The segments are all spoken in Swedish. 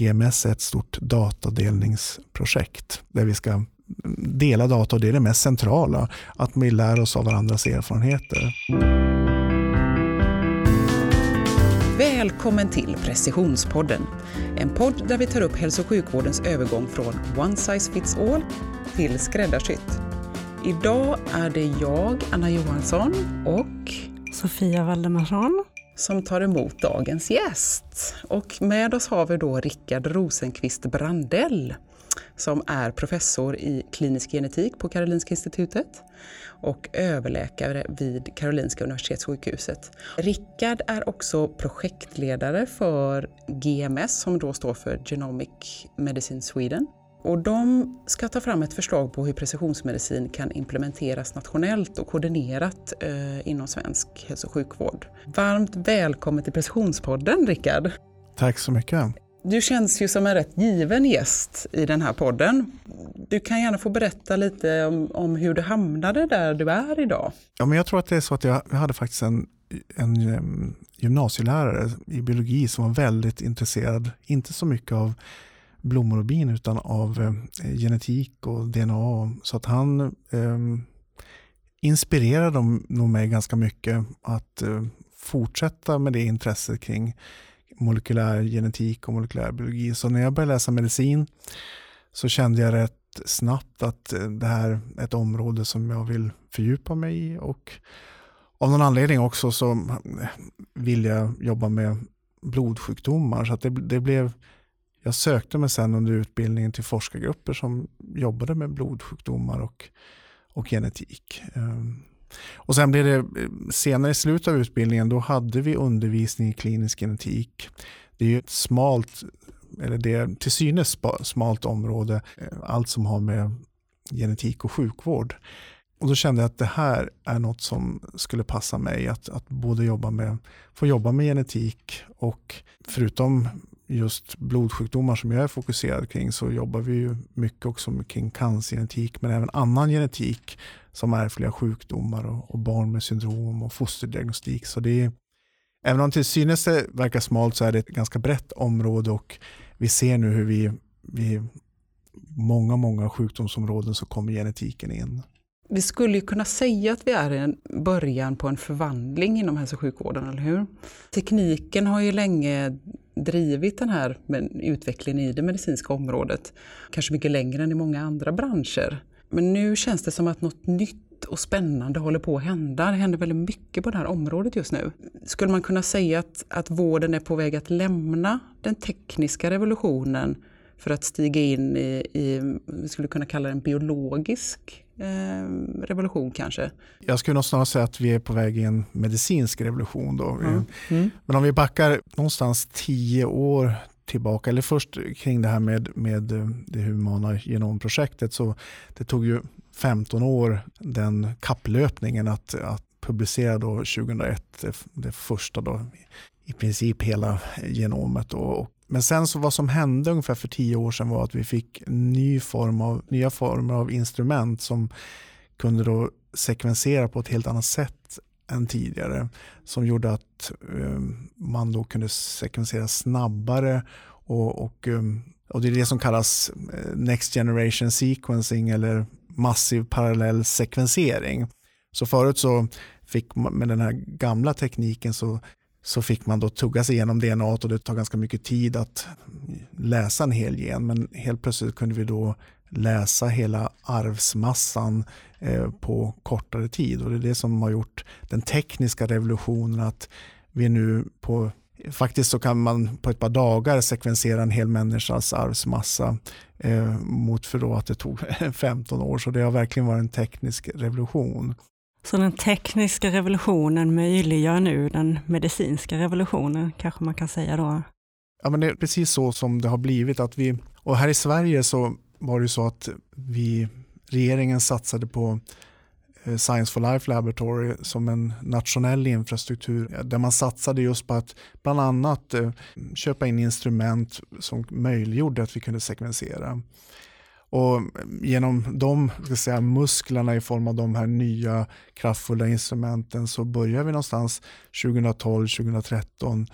GMS är ett stort datadelningsprojekt där vi ska dela data och det är det mest centrala, att vi lär oss av varandras erfarenheter. Välkommen till Precisionspodden. En podd där vi tar upp hälso och sjukvårdens övergång från one size fits all till skräddarsytt. Idag är det jag, Anna Johansson och Sofia Valdemarsson som tar emot dagens gäst. Och med oss har vi då Rickard Rosenqvist Brandell som är professor i klinisk genetik på Karolinska institutet och överläkare vid Karolinska universitetssjukhuset. Rickard är också projektledare för GMS som då står för Genomic Medicine Sweden. Och de ska ta fram ett förslag på hur precisionsmedicin kan implementeras nationellt och koordinerat eh, inom svensk hälso och sjukvård. Varmt välkommen till Precisionspodden, Rickard. Tack så mycket. Du känns ju som en rätt given gäst i den här podden. Du kan gärna få berätta lite om, om hur du hamnade där du är idag. Ja, men jag tror att det är så att jag, jag hade faktiskt en, en gymnasielärare i biologi som var väldigt intresserad, inte så mycket av blommor och bin utan av eh, genetik och DNA. Så att han eh, inspirerade nog mig ganska mycket att eh, fortsätta med det intresset kring molekylär genetik och molekylär biologi. Så när jag började läsa medicin så kände jag rätt snabbt att eh, det här är ett område som jag vill fördjupa mig i och av någon anledning också så eh, vill jag jobba med blodsjukdomar. Så att det, det blev, jag sökte mig sen under utbildningen till forskargrupper som jobbade med blodsjukdomar och, och genetik. Ehm, och sen blev det eh, senare i slutet av utbildningen, då hade vi undervisning i klinisk genetik. Det är ju ett smalt, eller det är till synes smalt område, eh, allt som har med genetik och sjukvård. Och då kände jag att det här är något som skulle passa mig, att, att både jobba med, få jobba med genetik och förutom just blodsjukdomar som jag är fokuserad kring så jobbar vi ju mycket också kring cancergenetik men även annan genetik som ärftliga sjukdomar och, och barn med syndrom och fosterdiagnostik. Så det är, även om till synes det verkar smalt så är det ett ganska brett område och vi ser nu hur vi, vi många, många sjukdomsområden så kommer genetiken in. Vi skulle ju kunna säga att vi är i början på en förvandling inom hälso och sjukvården, eller hur? Tekniken har ju länge drivit den här utvecklingen i det medicinska området, kanske mycket längre än i många andra branscher. Men nu känns det som att något nytt och spännande håller på att hända. Det händer väldigt mycket på det här området just nu. Skulle man kunna säga att, att vården är på väg att lämna den tekniska revolutionen för att stiga in i, i vi skulle kunna kalla det en biologisk eh, revolution kanske? Jag skulle nog snarare säga att vi är på väg i en medicinsk revolution. Då. Mm. Mm. Men om vi backar någonstans tio år tillbaka, eller först kring det här med, med eh, det humana genomprojektet, så det tog ju 15 år den kapplöpningen att, att publicera då 2001 det, första då, i princip hela genomet. Och, men sen så vad som hände ungefär för tio år sedan var att vi fick ny form av, nya former av instrument som kunde då sekvensera på ett helt annat sätt än tidigare. Som gjorde att um, man då kunde sekvensera snabbare och, och, um, och det är det som kallas eh, Next Generation Sequencing eller massiv parallell sekvensering. Så förut så fick man med den här gamla tekniken så så fick man då tugga sig igenom DNA och det tar ganska mycket tid att läsa en hel gen. Men helt plötsligt kunde vi då läsa hela arvsmassan eh, på kortare tid. Och det är det som har gjort den tekniska revolutionen att vi nu på Faktiskt så kan man på ett par dagar sekvensera en hel människas arvsmassa eh, mot för då att det tog 15 år. Så det har verkligen varit en teknisk revolution. Så den tekniska revolutionen möjliggör nu den medicinska revolutionen, kanske man kan säga då? Ja, men det är precis så som det har blivit. Att vi, och här i Sverige så var det så att vi, regeringen satsade på eh, Science for Life Laboratory som en nationell infrastruktur där man satsade just på att bland annat eh, köpa in instrument som möjliggjorde att vi kunde sekvensera. Och genom de ska säga, musklerna i form av de här nya kraftfulla instrumenten så börjar vi någonstans 2012-2013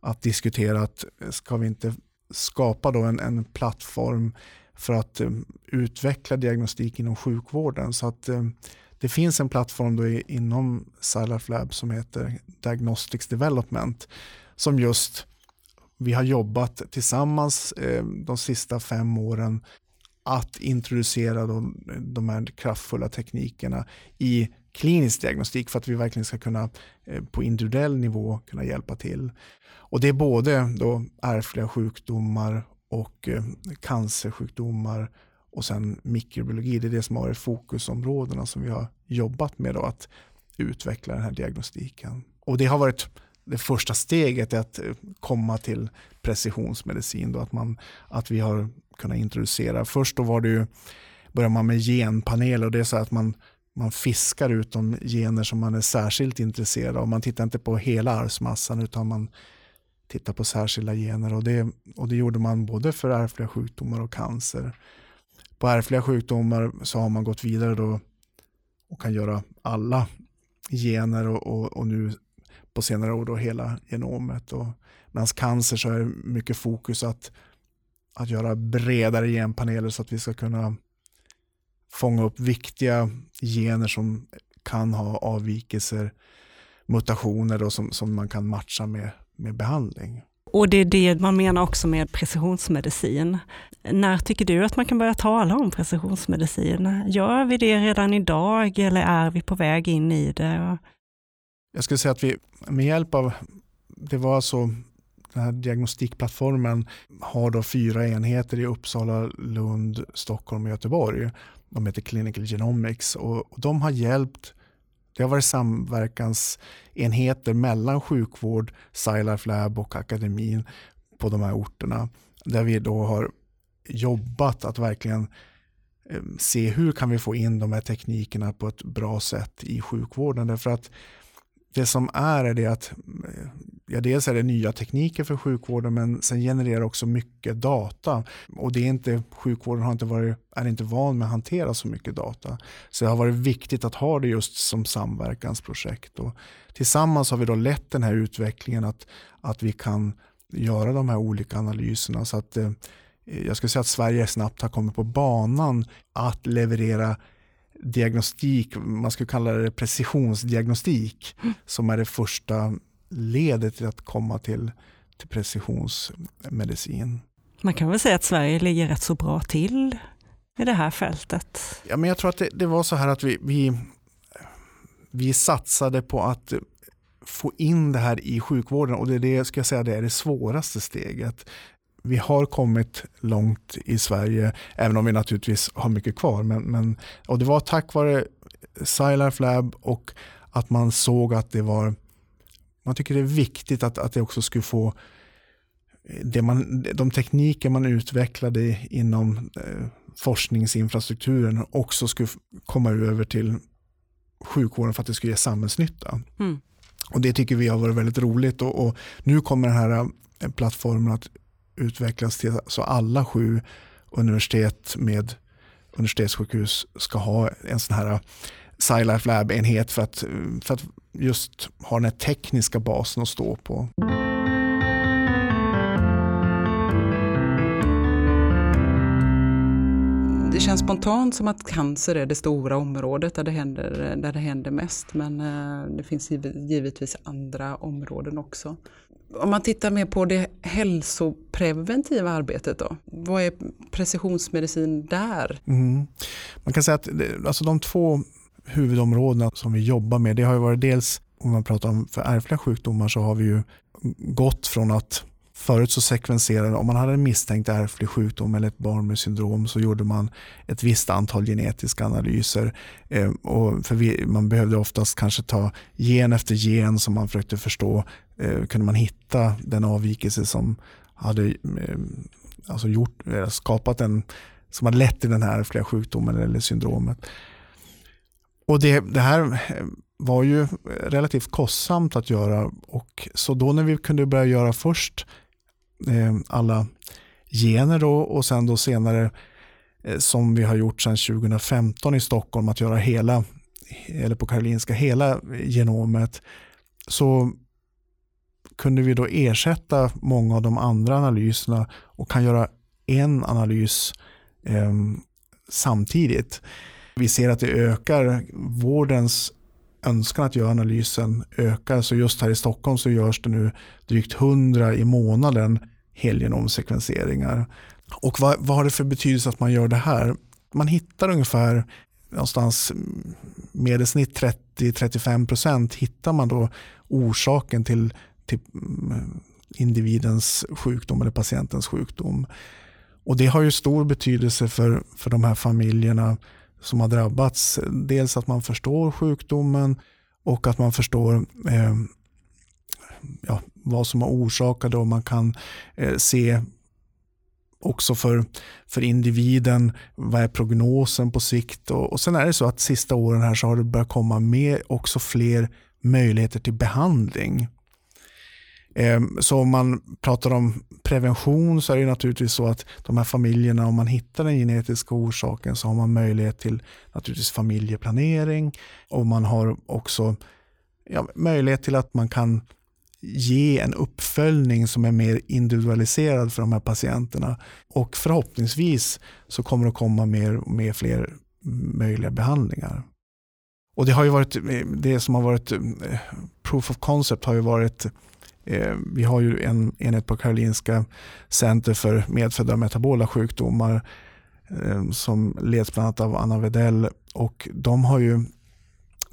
att diskutera att ska vi inte skapa då en, en plattform för att um, utveckla diagnostik inom sjukvården. Så att um, det finns en plattform då inom Silaf Lab som heter Diagnostics Development som just vi har jobbat tillsammans eh, de sista fem åren att introducera de, de här kraftfulla teknikerna i klinisk diagnostik för att vi verkligen ska kunna eh, på individuell nivå kunna hjälpa till. Och det är både då ärftliga sjukdomar och eh, cancersjukdomar och sen mikrobiologi. Det är det som har varit fokusområdena som vi har jobbat med då, att utveckla den här diagnostiken. Och det har varit det första steget är att eh, komma till precisionsmedicin. Då, att, man, att vi har kunna introducera. Först då var det ju, började man med genpaneler och det är så att man, man fiskar ut de gener som man är särskilt intresserad av. Man tittar inte på hela arvsmassan utan man tittar på särskilda gener och det, och det gjorde man både för ärftliga sjukdomar och cancer. På ärftliga sjukdomar så har man gått vidare då och kan göra alla gener och, och, och nu på senare år då hela genomet. Och Medan cancer så är det mycket fokus att, att göra bredare genpaneler så att vi ska kunna fånga upp viktiga gener som kan ha avvikelser, mutationer då, som, som man kan matcha med, med behandling. Och det är det man menar också med precisionsmedicin. När tycker du att man kan börja tala om precisionsmedicin? Gör vi det redan idag eller är vi på väg in i det? Jag skulle säga att vi med hjälp av, det var alltså den här diagnostikplattformen har då fyra enheter i Uppsala, Lund, Stockholm och Göteborg. De heter Clinical Genomics och de har hjälpt det har varit samverkansenheter mellan sjukvård, SciLife Lab och akademin på de här orterna. Där vi då har jobbat att verkligen eh, se hur kan vi få in de här teknikerna på ett bra sätt i sjukvården. Därför att det som är är det att ja, dels är det nya tekniker för sjukvården men sen genererar också mycket data. Och det är inte, sjukvården har inte varit, är inte van med att hantera så mycket data. Så det har varit viktigt att ha det just som samverkansprojekt. Och tillsammans har vi då lett den här utvecklingen att, att vi kan göra de här olika analyserna. Så att, eh, jag skulle säga att Sverige snabbt har kommit på banan att leverera diagnostik, man skulle kalla det precisionsdiagnostik, mm. som är det första ledet till att komma till, till precisionsmedicin. Man kan väl säga att Sverige ligger rätt så bra till i det här fältet? Ja, men jag tror att det, det var så här att vi, vi, vi satsade på att få in det här i sjukvården och det är det, ska jag säga, det är det svåraste steget vi har kommit långt i Sverige, även om vi naturligtvis har mycket kvar. Men, men, och det var tack vare SciLife Lab och att man såg att det var, man tycker det är viktigt att, att det också skulle få det man, de tekniker man utvecklade inom eh, forskningsinfrastrukturen också skulle komma över till sjukvården för att det skulle ge samhällsnytta. Mm. Och Det tycker vi har varit väldigt roligt och, och nu kommer den här eh, plattformen att utvecklas till så alla sju universitet med universitetssjukhus ska ha en sån här eh, SciLife Lab-enhet för att, eh, för att just ha den här tekniska basen att stå på. Det känns spontant som att cancer är det stora området där det händer, där det händer mest men eh, det finns givetvis andra områden också om man tittar mer på det hälsopreventiva arbetet då, vad är precisionsmedicin där? Mm. Man kan säga att det, alltså de två huvudområdena som vi jobbar med, det har ju varit dels om man pratar om för ärftliga sjukdomar så har vi ju gått från att Förut så sekvenserade, om man hade en misstänkt ärftlig sjukdom eller ett barn med syndrom så gjorde man ett visst antal genetiska analyser. Eh, och för vi, man behövde oftast kanske ta gen efter gen som man försökte förstå. Eh, kunde man hitta den avvikelse som hade eh, alltså gjort, eh, skapat en, som hade lett till den här ärftliga sjukdomen eller syndromet. Och det, det här eh, var ju relativt kostsamt att göra och så då när vi kunde börja göra först Eh, alla gener då, och sen då senare eh, som vi har gjort sedan 2015 i Stockholm att göra hela, eller på Karolinska, hela genomet så kunde vi då ersätta många av de andra analyserna och kan göra en analys eh, samtidigt. Vi ser att det ökar vårdens önskan att göra analysen ökar. Så just här i Stockholm så görs det nu drygt 100 i månaden helgenomsekvenseringar. Och vad, vad har det för betydelse att man gör det här? Man hittar ungefär någonstans medelsnitt 30-35 procent hittar man då orsaken till, till mm, individens sjukdom eller patientens sjukdom. Och det har ju stor betydelse för, för de här familjerna som har drabbats. Dels att man förstår sjukdomen och att man förstår eh, ja, vad som har orsakat det och man kan eh, se också för, för individen, vad är prognosen på sikt? Och, och sen är det så att sista åren här så har det börjat komma med också fler möjligheter till behandling. Ehm, så om man pratar om prevention så är det naturligtvis så att de här familjerna, om man hittar den genetiska orsaken så har man möjlighet till naturligtvis familjeplanering och man har också ja, möjlighet till att man kan ge en uppföljning som är mer individualiserad för de här patienterna. Och förhoppningsvis så kommer det komma mer och mer fler möjliga behandlingar. Och det har ju varit det som har varit eh, proof of concept har ju varit eh, vi har ju en enhet på Karolinska Center för medfödda metabola sjukdomar eh, som leds bland annat av Anna Wedell och de har ju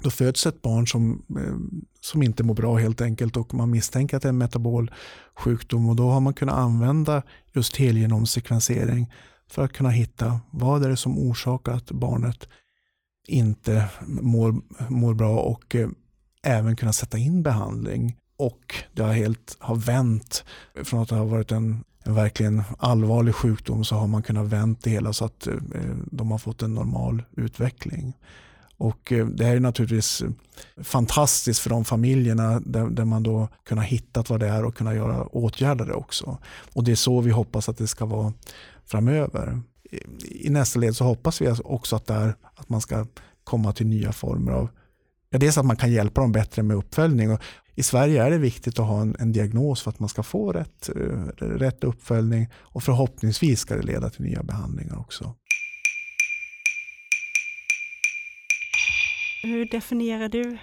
då föds ett barn som, eh, som inte mår bra helt enkelt och man misstänker att det är en metabol sjukdom och då har man kunnat använda just helgenomsekvensering för att kunna hitta vad är det som orsakar att barnet inte mår, mår bra och eh, även kunna sätta in behandling. Och det har helt har vänt från att det har varit en, en verkligen allvarlig sjukdom så har man kunnat vänt det hela så att eh, de har fått en normal utveckling. Och eh, det här är naturligtvis eh, fantastiskt för de familjerna där, där man då kunnat hitta vad det är och kunna göra åtgärder det också. Och det är så vi hoppas att det ska vara framöver. I nästa led så hoppas vi också att, där, att man ska komma till nya former av Ja, dels att man kan hjälpa dem bättre med uppföljning. Och I Sverige är det viktigt att ha en, en diagnos för att man ska få rätt, eh, rätt uppföljning och förhoppningsvis ska det leda till nya behandlingar också. Hur definierar du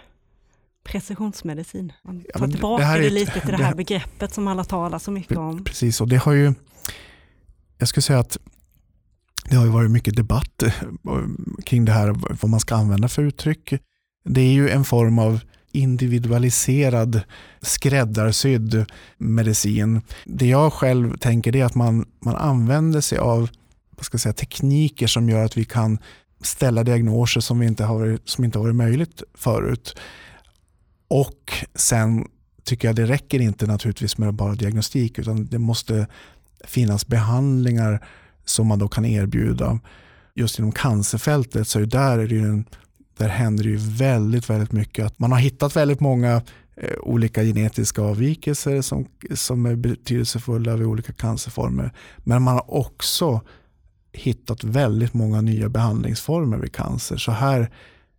precisionsmedicin? Tar ja, tillbaka det, det lite till det här det, begreppet som alla talar så mycket om. Precis, och det har ju, jag skulle säga att det har ju varit mycket debatt eh, kring det här, vad man ska använda för uttryck. Det är ju en form av individualiserad, skräddarsydd medicin. Det jag själv tänker är att man, man använder sig av vad ska jag säga, tekniker som gör att vi kan ställa diagnoser som, vi inte har, som inte har varit möjligt förut. Och sen tycker jag det räcker inte naturligtvis med bara diagnostik utan det måste finnas behandlingar som man då kan erbjuda. Just inom cancerfältet så är där, är det en, där händer det ju väldigt, väldigt mycket. Att man har hittat väldigt många eh, olika genetiska avvikelser som, som är betydelsefulla vid olika cancerformer. Men man har också hittat väldigt många nya behandlingsformer vid cancer. Så här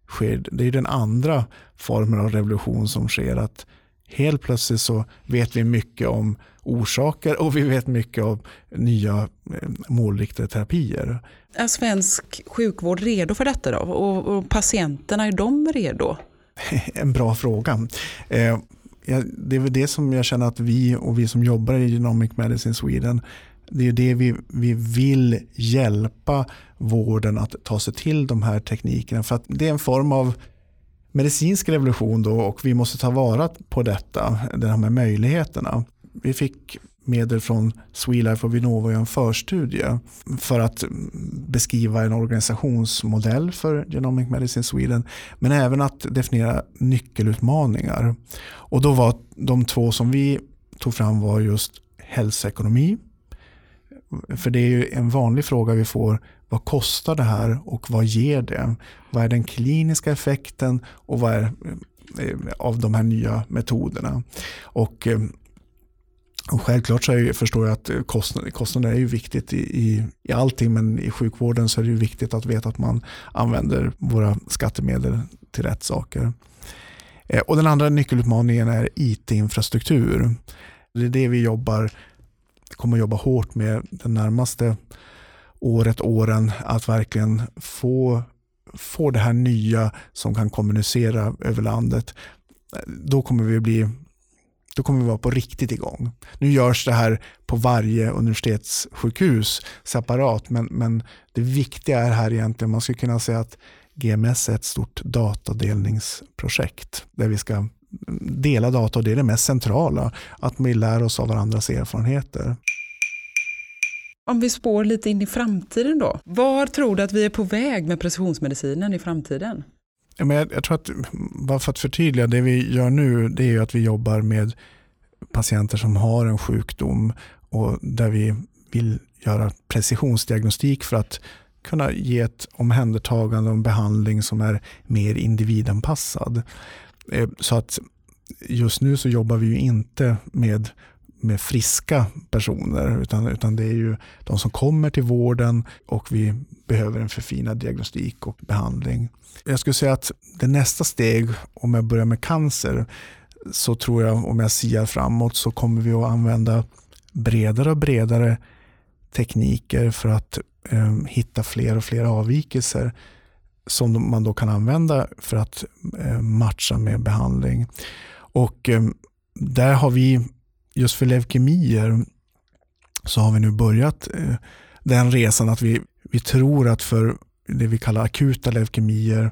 sker, det är den andra formen av revolution som sker. att Helt plötsligt så vet vi mycket om orsaker och vi vet mycket om nya eh, målriktade terapier. Är svensk sjukvård redo för detta då? Och, och patienterna, är de redo? en bra fråga. Eh, det är väl det som jag känner att vi och vi som jobbar i Genomic Medicine Sweden det är det vi, vi vill hjälpa vården att ta sig till de här teknikerna. För att det är en form av medicinsk revolution då och vi måste ta vara på detta, de här möjligheterna. Vi fick medel från Swelife och Vinnova i en förstudie för att beskriva en organisationsmodell för Genomic Medicine Sweden men även att definiera nyckelutmaningar. Och då var de två som vi tog fram var just hälsoekonomi för det är ju en vanlig fråga vi får. Vad kostar det här och vad ger det? Vad är den kliniska effekten och vad är eh, av de här nya metoderna? Och, eh, och självklart så är, förstår jag att kostnader, kostnader är ju viktigt i, i, i allting men i sjukvården så är det ju viktigt att veta att man använder våra skattemedel till rätt saker. Eh, och den andra nyckelutmaningen är IT-infrastruktur. Det är det vi jobbar kommer att jobba hårt med det närmaste året, åren att verkligen få, få det här nya som kan kommunicera över landet. Då kommer vi bli då kommer vi vara på riktigt igång. Nu görs det här på varje universitetssjukhus separat, men, men det viktiga är här egentligen, man skulle kunna säga att GMS är ett stort datadelningsprojekt där vi ska dela data och det är det mest centrala, att vi lär oss av varandras erfarenheter. Om vi spår lite in i framtiden då. Var tror du att vi är på väg med precisionsmedicinen i framtiden? Ja, men jag, jag, tror att, bara för att förtydliga, det vi gör nu det är att vi jobbar med patienter som har en sjukdom och där vi vill göra precisionsdiagnostik för att kunna ge ett omhändertagande och en behandling som är mer individanpassad. Eh, så att just nu så jobbar vi ju inte med, med friska personer utan, utan det är ju de som kommer till vården och vi behöver en förfinad diagnostik och behandling. Jag skulle säga att det nästa steg, om jag börjar med cancer, så tror jag, om jag siar framåt, så kommer vi att använda bredare och bredare tekniker för att eh, hitta fler och fler avvikelser som man då kan använda för att eh, matcha med behandling. Och eh, där har vi, just för leukemier, så har vi nu börjat eh, den resan att vi, vi tror att för det vi kallar akuta leukemier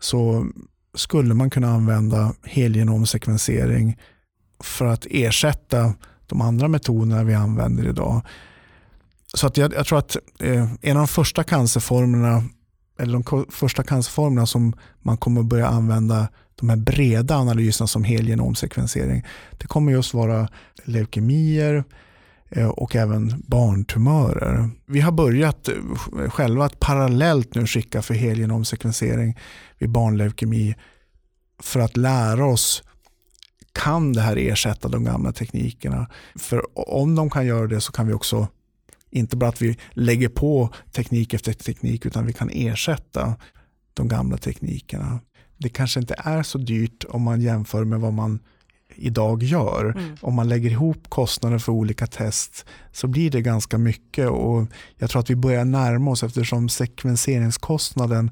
så skulle man kunna använda helgenomsekvensering för att ersätta de andra metoderna vi använder idag. Så att jag, jag tror att eh, en av de första cancerformerna eller de första cancerformerna som man kommer börja använda de här breda analyserna som helgenomsekvensering. Det kommer just vara leukemier eh, och även barntumörer. Vi har börjat eh, själva att parallellt nu skicka för helgenomsekvensering vid barnleukemi för att lära oss kan det här ersätta de gamla teknikerna? För om de kan göra det så kan vi också inte bara att vi lägger på teknik efter teknik utan vi kan ersätta de gamla teknikerna. Det kanske inte är så dyrt om man jämför med vad man idag gör. Mm. Om man lägger ihop kostnader för olika test så blir det ganska mycket och jag tror att vi börjar närma oss eftersom sekvenseringskostnaden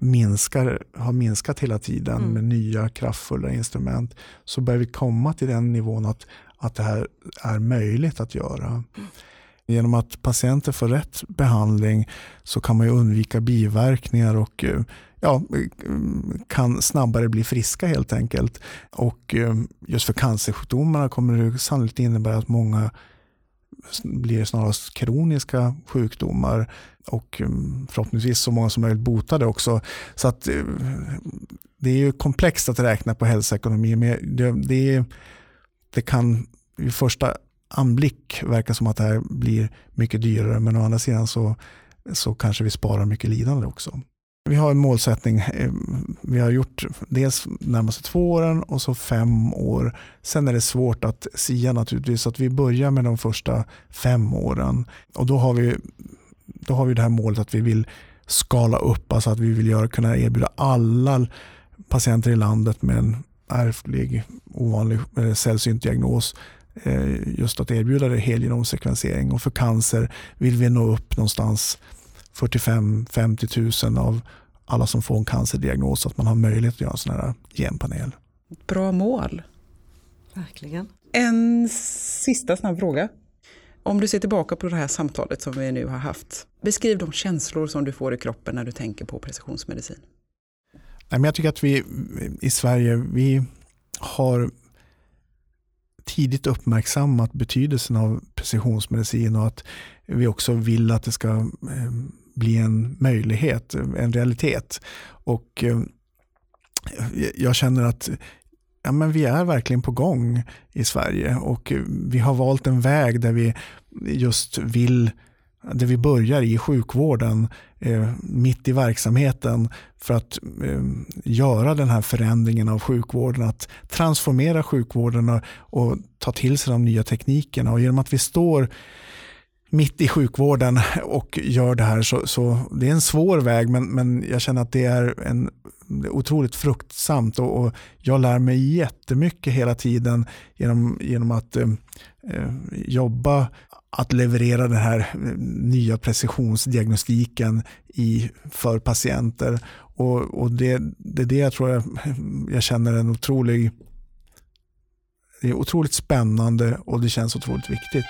minskar, har minskat hela tiden mm. med nya kraftfulla instrument så börjar vi komma till den nivån att, att det här är möjligt att göra. Genom att patienter får rätt behandling så kan man undvika biverkningar och eh, ja, kan snabbare bli friska helt enkelt. Och eh, just för cancersjukdomarna kommer det sannolikt innebära att många blir snarast kroniska sjukdomar och eh, förhoppningsvis så många som möjligt botade också. Så att det är ju komplext att räkna på hälsoekonomi men det, det, det kan i första anblick verkar som att det här blir mycket dyrare men å andra sidan så, så kanske vi sparar mycket lidande också. Vi har en målsättning. Eh, vi har gjort dels närmaste två åren och så fem år. Sen är det svårt att sia naturligtvis. Så att vi börjar med de första fem åren. Och då har vi, då har vi det här målet att vi vill skala upp. Alltså att vi vill göra, kunna erbjuda alla patienter i landet med en ärftlig ovanlig eh, sällsynt diagnos just att erbjuda det helgenomsekvensering. Och för cancer vill vi nå upp någonstans 45-50 000 av alla som får en cancerdiagnos, att man har möjlighet att göra en sån här genpanel. Bra mål. Verkligen. En sista snabb fråga. Om du ser tillbaka på det här samtalet som vi nu har haft, beskriv de känslor som du får i kroppen när du tänker på precisionsmedicin. Jag tycker att vi i Sverige vi har tidigt uppmärksammat betydelsen av precisionsmedicin och att vi också vill att det ska eh, bli en möjlighet, en realitet. Och eh, jag känner att ja, men vi är verkligen på gång i Sverige och vi har valt en väg där vi just vill där vi börjar i sjukvården, eh, mitt i verksamheten för att eh, göra den här förändringen av sjukvården, att transformera sjukvården och, och, ta till sig de nya teknikerna. Och genom att vi står mitt i sjukvården och gör det här. Så, så det är en svår väg men, men jag känner att det är en det är otroligt fruktsamt och, och, jag lär mig jättemycket hela tiden genom, genom att eh, eh jobba att leverera den här eh, nya precisionsdiagnostiken i, för patienter. Och, och det, det är det jag tror jag, jag känner en otrolig det är otroligt spännande och det känns otroligt viktigt.